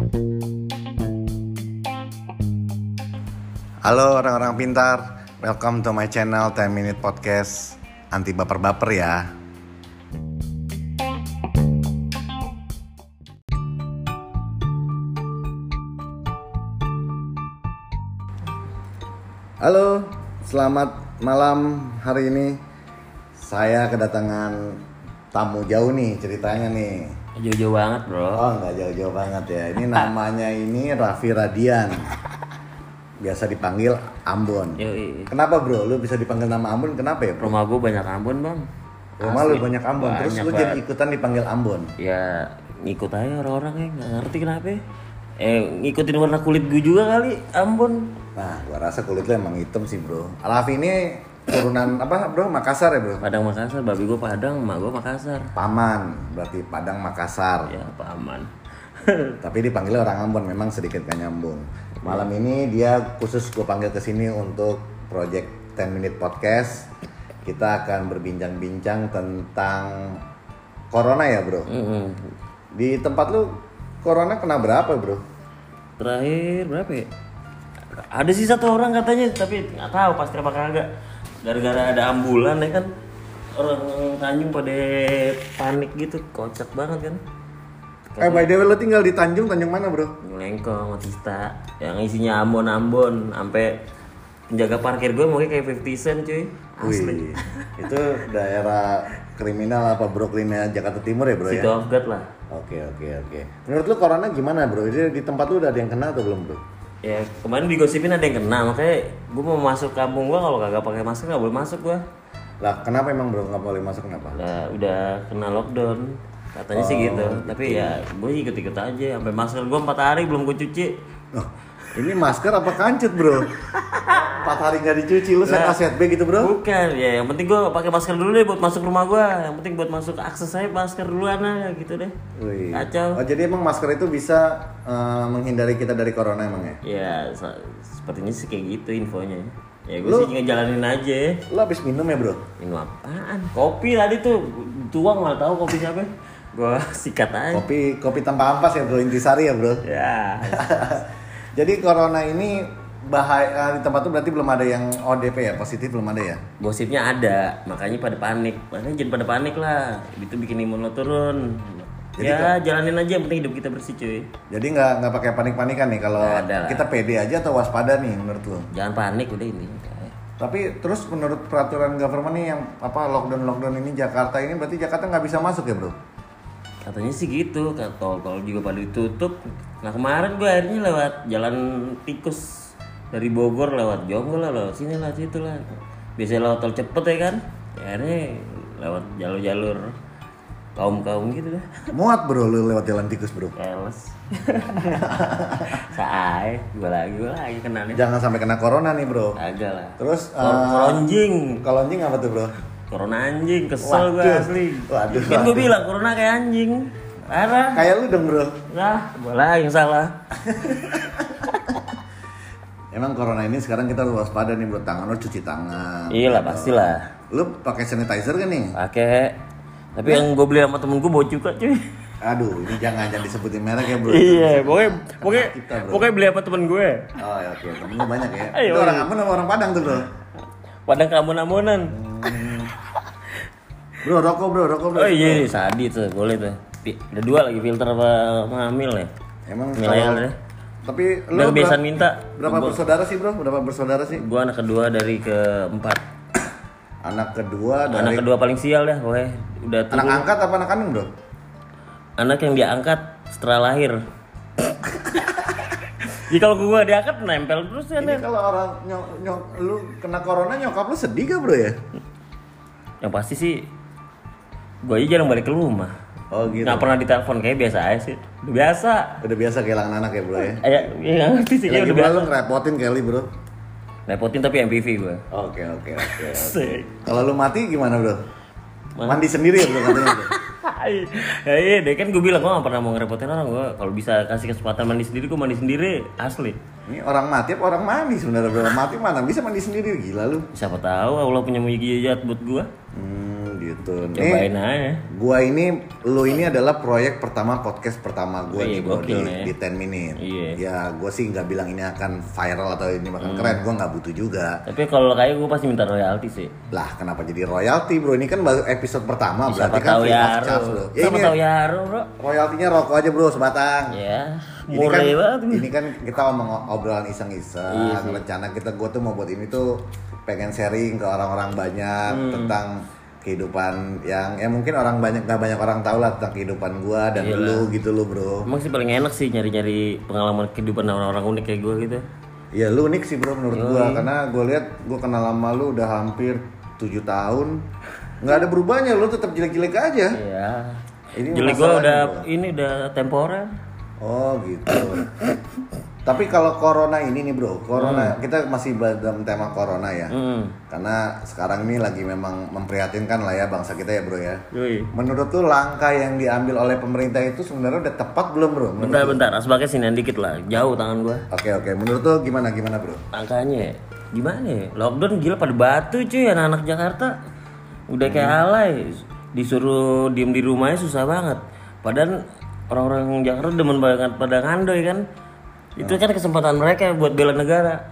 Halo orang-orang pintar, welcome to my channel 10 Minute Podcast. Anti baper-baper ya. Halo, selamat malam hari ini. Saya kedatangan tamu jauh nih ceritanya nih Jauh-jauh banget bro. Oh nggak jauh-jauh banget ya. Ini namanya ini Raffi Radian. Biasa dipanggil Ambon. Yoi. Kenapa bro? Lu bisa dipanggil nama Ambon? Kenapa ya bro? Rumah gue banyak Ambon bang. Rumah lu banyak Ambon. Terus Banyak lu jadi ikutan dipanggil Ambon? Ya ngikut aja orang-orang ya. Nggak ngerti kenapa. Ya. Eh ngikutin warna kulit gue juga kali Ambon. Nah gua rasa kulit lu emang hitam sih bro. Raffi ini turunan apa bro? Makassar ya bro? Padang Makassar, babi gue Padang, emak gue Makassar Paman Berarti Padang Makassar Ya paman Tapi dipanggilnya orang Ambon memang sedikit gak nyambung. Malam ini dia khusus gue panggil ke sini untuk project 10 minute podcast. Kita akan berbincang-bincang tentang corona ya bro. Mm-mm. Di tempat lu corona kena berapa bro? Terakhir berapa ya? Ada sih satu orang katanya, tapi nggak tahu pasti apa kagak. Gara-gara ada ambulan ya kan, orang Tanjung pada panik gitu, kocak banget kan. Eh by the way lu tinggal di Tanjung, Tanjung mana bro? Lengkong, Matista yang isinya Ambon-Ambon sampai penjaga parkir gue mungkin kayak 50 Cent cuy Wih, itu daerah kriminal apa Brooklyn Jakarta Timur ya bro City ya? of God lah Oke oke oke. Menurut lu corona gimana bro? Jadi di tempat lu udah ada yang kena atau belum bro? Ya kemarin digosipin ada yang kena makanya gue mau masuk kampung gue kalau kagak pakai masker nggak boleh masuk gue Lah kenapa emang bro nggak boleh masuk kenapa? udah udah kena lockdown katanya sih gitu tapi ya gue ikut ikut aja sampai masker gue empat hari belum gue cuci Oh, ini masker apa kancut bro? Empat hari nggak dicuci, lu saya kaset B gitu bro? bukan ya yang penting gue pakai masker dulu deh buat masuk rumah gue yang penting buat masuk akses saya masker dulu aja gitu deh Wih. Kacau. Oh jadi emang masker itu bisa eh, menghindari kita dari corona emang ya? Ya, sa- sepertinya sih kayak gitu infonya. Ya gue sih ngejalanin aja. Lu habis minum ya bro? Minum apaan? Kopi tadi tuh tuang nggak tahu kopi siapa. Gue sikat aja. Kopi kopi tanpa ampas ya bro, intisari ya bro? Ya. Jadi corona ini bahaya di tempat tuh berarti belum ada yang ODP ya, positif belum ada ya? Gosipnya ada, makanya pada panik. Makanya jangan pada panik lah. Itu bikin imun lo turun. ya, jalanin aja yang penting hidup kita bersih cuy. Jadi nggak nggak pakai panik-panikan nih kalau kita pede aja atau waspada nih menurut lu? Jangan panik udah ini. Tapi terus menurut peraturan government nih yang apa lockdown lockdown ini Jakarta ini berarti Jakarta nggak bisa masuk ya bro? Katanya sih gitu, kan tol-tol juga pada ditutup. Nah kemarin gue akhirnya lewat jalan tikus dari Bogor lewat Jonggol lah, lewat sini lah, situ lah. Biasanya lewat tol cepet ya kan, ya akhirnya lewat jalur-jalur kaum kaum gitu dah. Muat bro lu lewat jalan tikus bro. Keles. Saai, gue lagi, gue lagi kena nih. Jangan sampai kena corona nih bro. Agak lah. Terus Kor- eh, Koronjing, kalau anjing apa tuh bro? corona anjing, kesel gue asli. Waduh, Kan gue bilang corona kayak anjing. Parah. Kayak lu dong bro. Nah, gue lagi yang salah. Emang corona ini sekarang kita harus waspada nih bro. Tangan lu cuci tangan. Iya lah pastilah. Lu pakai sanitizer kan nih? Pakai. Tapi yang gue beli sama temen gue bau juga cuy. Aduh, ini jangan jangan disebutin merek ya bro. Iya, pokoknya pokoknya Kita, bro. pokoknya beli sama temen gue. Oh ya oke, temen lu banyak ya. Ayo, Itu orang. Ambon sama orang Padang tuh bro. Padang keamun-amunan. Bro rokok bro, rokok bro. Oh iya, sadi tuh, boleh tuh. Ada dua lagi filter apa mamil ya? Emang Milenial kalau- deh. Tapi lu Udah kebiasaan berapa, minta. berapa bersaudara sih bro? Berapa bersaudara sih? Gue anak kedua dari keempat. Anak kedua dari Anak kedua paling sial dah, pokoknya. Udah tuh. anak angkat apa anak kandung bro? Anak yang diangkat setelah lahir. Jadi kalau gue diangkat nempel terus kan Ini ya. kalau orang nyok, nyok, lu kena corona nyokap lu sedih gak bro ya? Yang pasti sih gue aja jarang balik ke rumah. Oh gitu. Nggak pernah ditelepon kayak biasa aja sih. Udah biasa. Udah biasa kehilangan anak ya bro ya? Ya, ya ngerti sih Lagi udah biasa. lu ngerepotin Kelly bro. Repotin tapi MPV gue. Oke oke oke. Kalau lu mati gimana bro? Mandi sendiri ya bro katanya bro. Ya iya deh kan gue bilang gue gak pernah mau ngerepotin orang gue kalau bisa kasih kesempatan mandi sendiri gue mandi sendiri asli Ini orang mati apa orang mandi sebenarnya bro? Mati mana bisa mandi sendiri gila lu. siapa tahu Allah punya mujizat buat gue Hmm gitu. Nih, Cobain aja. gua ini, lu ini adalah proyek pertama podcast pertama gua Iya, nih bro di, nih. di 10 minute. Iya. Hmm. Ya, gua sih nggak bilang ini akan viral atau ini akan keren. Gua nggak butuh juga. Tapi kalau kayak gue pasti minta royalti sih. Lah, kenapa jadi royalti bro? Ini kan baru episode pertama, Siapa berarti kan free of ya, charge bro. Ya Siapa ini tahu ya, bro. royaltinya rokok aja bro sebatang. Ya, ini kan, banget. ini kan kita ngomong obrolan iseng-iseng. Iya Rencana kita gue tuh mau buat ini tuh pengen sharing ke orang-orang banyak Hmm. tentang kehidupan yang ya mungkin orang banyak nggak banyak orang tahu lah tentang kehidupan gua dan lu gitu lo bro. Emang sih paling enak sih nyari-nyari pengalaman kehidupan orang-orang unik kayak gue gitu. Ya lu unik sih bro menurut gua karena gua lihat gua kenal lama lu udah hampir tujuh tahun nggak ada berubahnya lu tetap jelek-jelek aja. Iya. Ini Jelek masalahnya, udah bro. ini udah temporer. Oh gitu. Tapi kalau corona ini nih bro, corona kita masih dalam tema corona ya. Hmm. Karena sekarang ini lagi memang memprihatinkan lah ya bangsa kita ya bro ya. Yoi. Menurut tuh langkah yang diambil oleh pemerintah itu sebenarnya udah tepat belum bro? Menurut- Bentar bentar, asbaknya sini dikit lah. Jauh tangan gue. Oke oke, menurut tuh gimana gimana bro? Angkanya gimana ya? Lockdown gila pada batu cuy anak-anak Jakarta. Udah kayak Hmm. alay. Disuruh diem di rumahnya susah banget. Padahal orang-orang Jakarta demen banget pada ngandoy kan. Itu kan kesempatan mereka buat bela negara.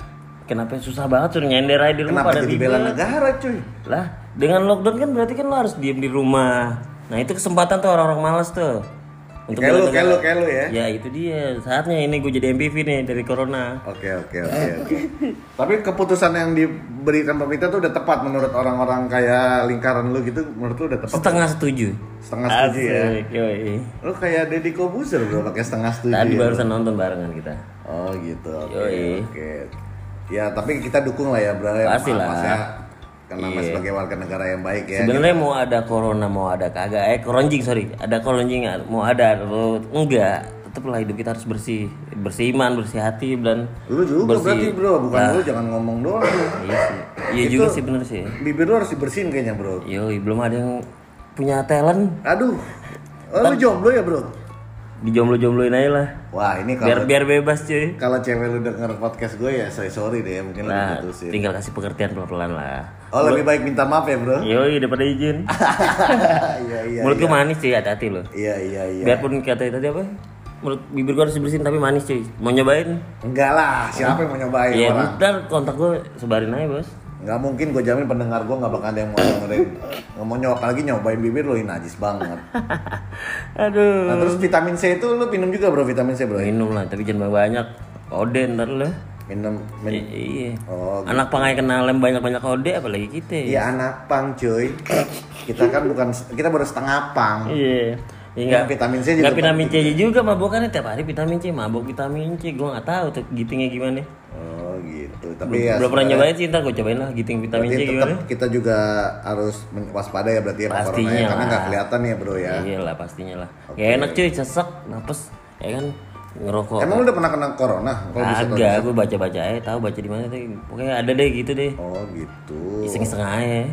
Kenapa susah banget suruh nyender aja di rumah Kenapa pada jadi bela negara cuy? Lah, dengan lockdown kan berarti kan lo harus diem di rumah. Nah, itu kesempatan tuh orang-orang malas tuh. Untuk Kayak lu, kayak lu, kayak lu ya. Ya, itu dia. Saatnya ini gue jadi MPV nih dari corona. Oke oke oke oke. Tapi keputusan yang diberikan pemerintah tuh udah tepat menurut orang-orang kayak lingkaran lu gitu, menurut lu udah tepat? Setengah setuju. Setengah setuju ya. Yoi. Lu kayak Deddy Kobuzer bro pakai setengah setuju. Tadi ya, barusan nonton barengan kita. Oh gitu. Oke. Yoi. Oke. Ya tapi kita dukung lah ya bro. ya. Pasti lah. Karena Iya. sebagai warga negara yang baik ya. Sebenarnya mau ada corona mau ada kagak eh koronjing sorry ada koronjing mau ada atau enggak tetap lah hidup kita harus bersih bersih iman bersih hati dan Lu juga bersih. berarti bro, bukan lu jangan ngomong doang lu. iya sih iya juga sih bener sih Bibir lu harus dibersihin kayaknya bro. Yoi, belum ada yang punya talent Aduh. Oh, lu jomblo ya bro? Dijomblo-jombloin aja lah Wah ini biar kalau biar bebas cuy kalau cewek lu denger podcast gue ya sorry sorry deh mungkin lu nah diputusin. tinggal kasih pengertian pelan-pelan lah Oh lebih baik minta maaf ya bro? Yoi daripada izin Iya iya. mulut gue manis cuy hati-hati loh Iya iya iya. biarpun kata tadi apa mulut bibir gue harus dibersihin tapi manis cuy mau nyobain Enggak lah, siapa yang mau nyobain Iya, orang? ntar kontak gue sebarin aja bos. Nggak mungkin gue jamin pendengar gue nggak bakal ada yang mau dengerin. Nggak mau nyoba lagi nyobain bibir lo ini najis banget. Aduh. Nah terus vitamin C itu lu minum juga bro vitamin C bro? Minum lah, tapi jangan banyak. Kode ntar lu. Minum, min I- iya. Oh, Anak pangai kenal lem banyak-banyak kode, apalagi kita. Iya anak pang cuy. Kita kan bukan kita baru setengah pang. Iya. Ya, enggak, vitamin C juga. enggak vitamin C juga mabokannya tiap hari vitamin C, mabok vitamin C. Gua nggak tahu tuh gitingnya gimana. Oh gitu. Tapi Belum, ya belum pernah nyobain sih, ntar gue cobain lah giting vitamin C gimana. kita juga harus waspada ya berarti ya Pastinya ya. karena nggak kelihatan ya bro ya. Iya lah pastinya lah. Ya enak cuy, sesek, napes, ya kan ngerokok. Emang lu udah pernah kena corona? Kalau bisa tahu. Agak, gue baca-baca aja, tahu baca di mana tuh. Pokoknya ada deh gitu deh. Oh gitu. Iseng-iseng aja.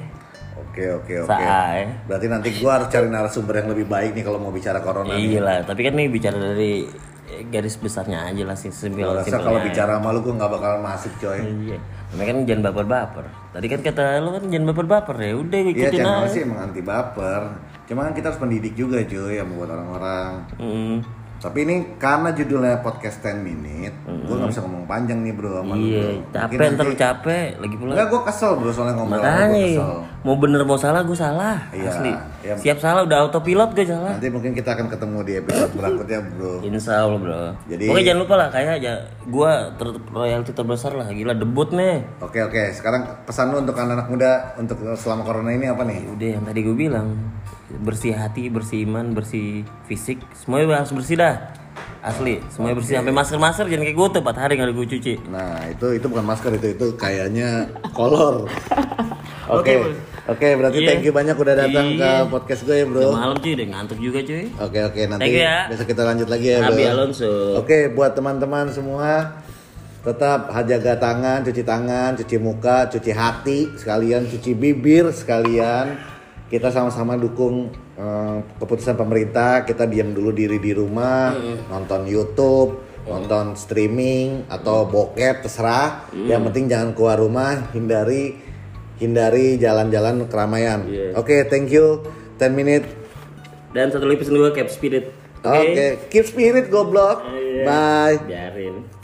Oke oke oke. Saai. Berarti nanti gua harus cari narasumber yang lebih baik nih kalau mau bicara corona. Iya lah, tapi kan nih bicara dari garis besarnya aja lah sih simpel rasa kalau bicara sama lu gua nggak bakal masuk coy. Iya. Kan jangan baper-baper. Tadi kan kata lu kan jangan baper-baper ya. Udah Iya ikutin channel aja. sih emang anti baper. Cuma kan kita harus pendidik juga cuy yang buat orang-orang. Mm. Tapi ini karena judulnya podcast 10 minute, gua nggak bisa ngomong panjang nih bro sama lu, Iya, bro. Mungkin capek nanti- ntar lu capek lagi pula. Enggak, gua kesel bro soalnya ngomong lu, Makanya kesel. Mau bener mau salah gue salah Iya, asli. iya. Siap salah udah autopilot gue salah. Nanti mungkin kita akan ketemu di episode berikutnya bro. Insya Allah bro. Jadi- Pokoknya jangan lupa lah kayak aja gue ter royalti terbesar lah gila debut nih. Oke oke, sekarang pesan lu untuk anak-anak muda untuk selama corona ini apa nih? Udah yang tadi gue bilang bersih hati, bersih iman, bersih fisik, semuanya harus bersih dah. Asli, semuanya bersih sampai masker-masker jangan kayak gue tuh 4 hari nggak gue cuci. Nah itu itu bukan masker itu itu kayaknya kolor. Oke oke berarti Iya. thank you banyak udah datang Iya. ke podcast gue ya Udah bro. malam cuy, udah ngantuk juga cuy. Oke oke nanti Thank you ya. besok kita lanjut lagi ya bro. Nabi Alonso. Oke buat teman-teman semua tetap jaga tangan, cuci tangan, cuci muka, cuci hati sekalian, cuci bibir sekalian. Kita sama-sama dukung eh, keputusan pemerintah. Kita diam dulu diri di rumah, nonton YouTube, nonton streaming atau bokep terserah. Yang penting jangan keluar rumah, hindari hindari jalan-jalan keramaian. Iya. Oke, thank you. 10 minute. Dan satu lagi pesan gue cap spirit. Oke, keep spirit goblok. Iya. Bye. Biarin.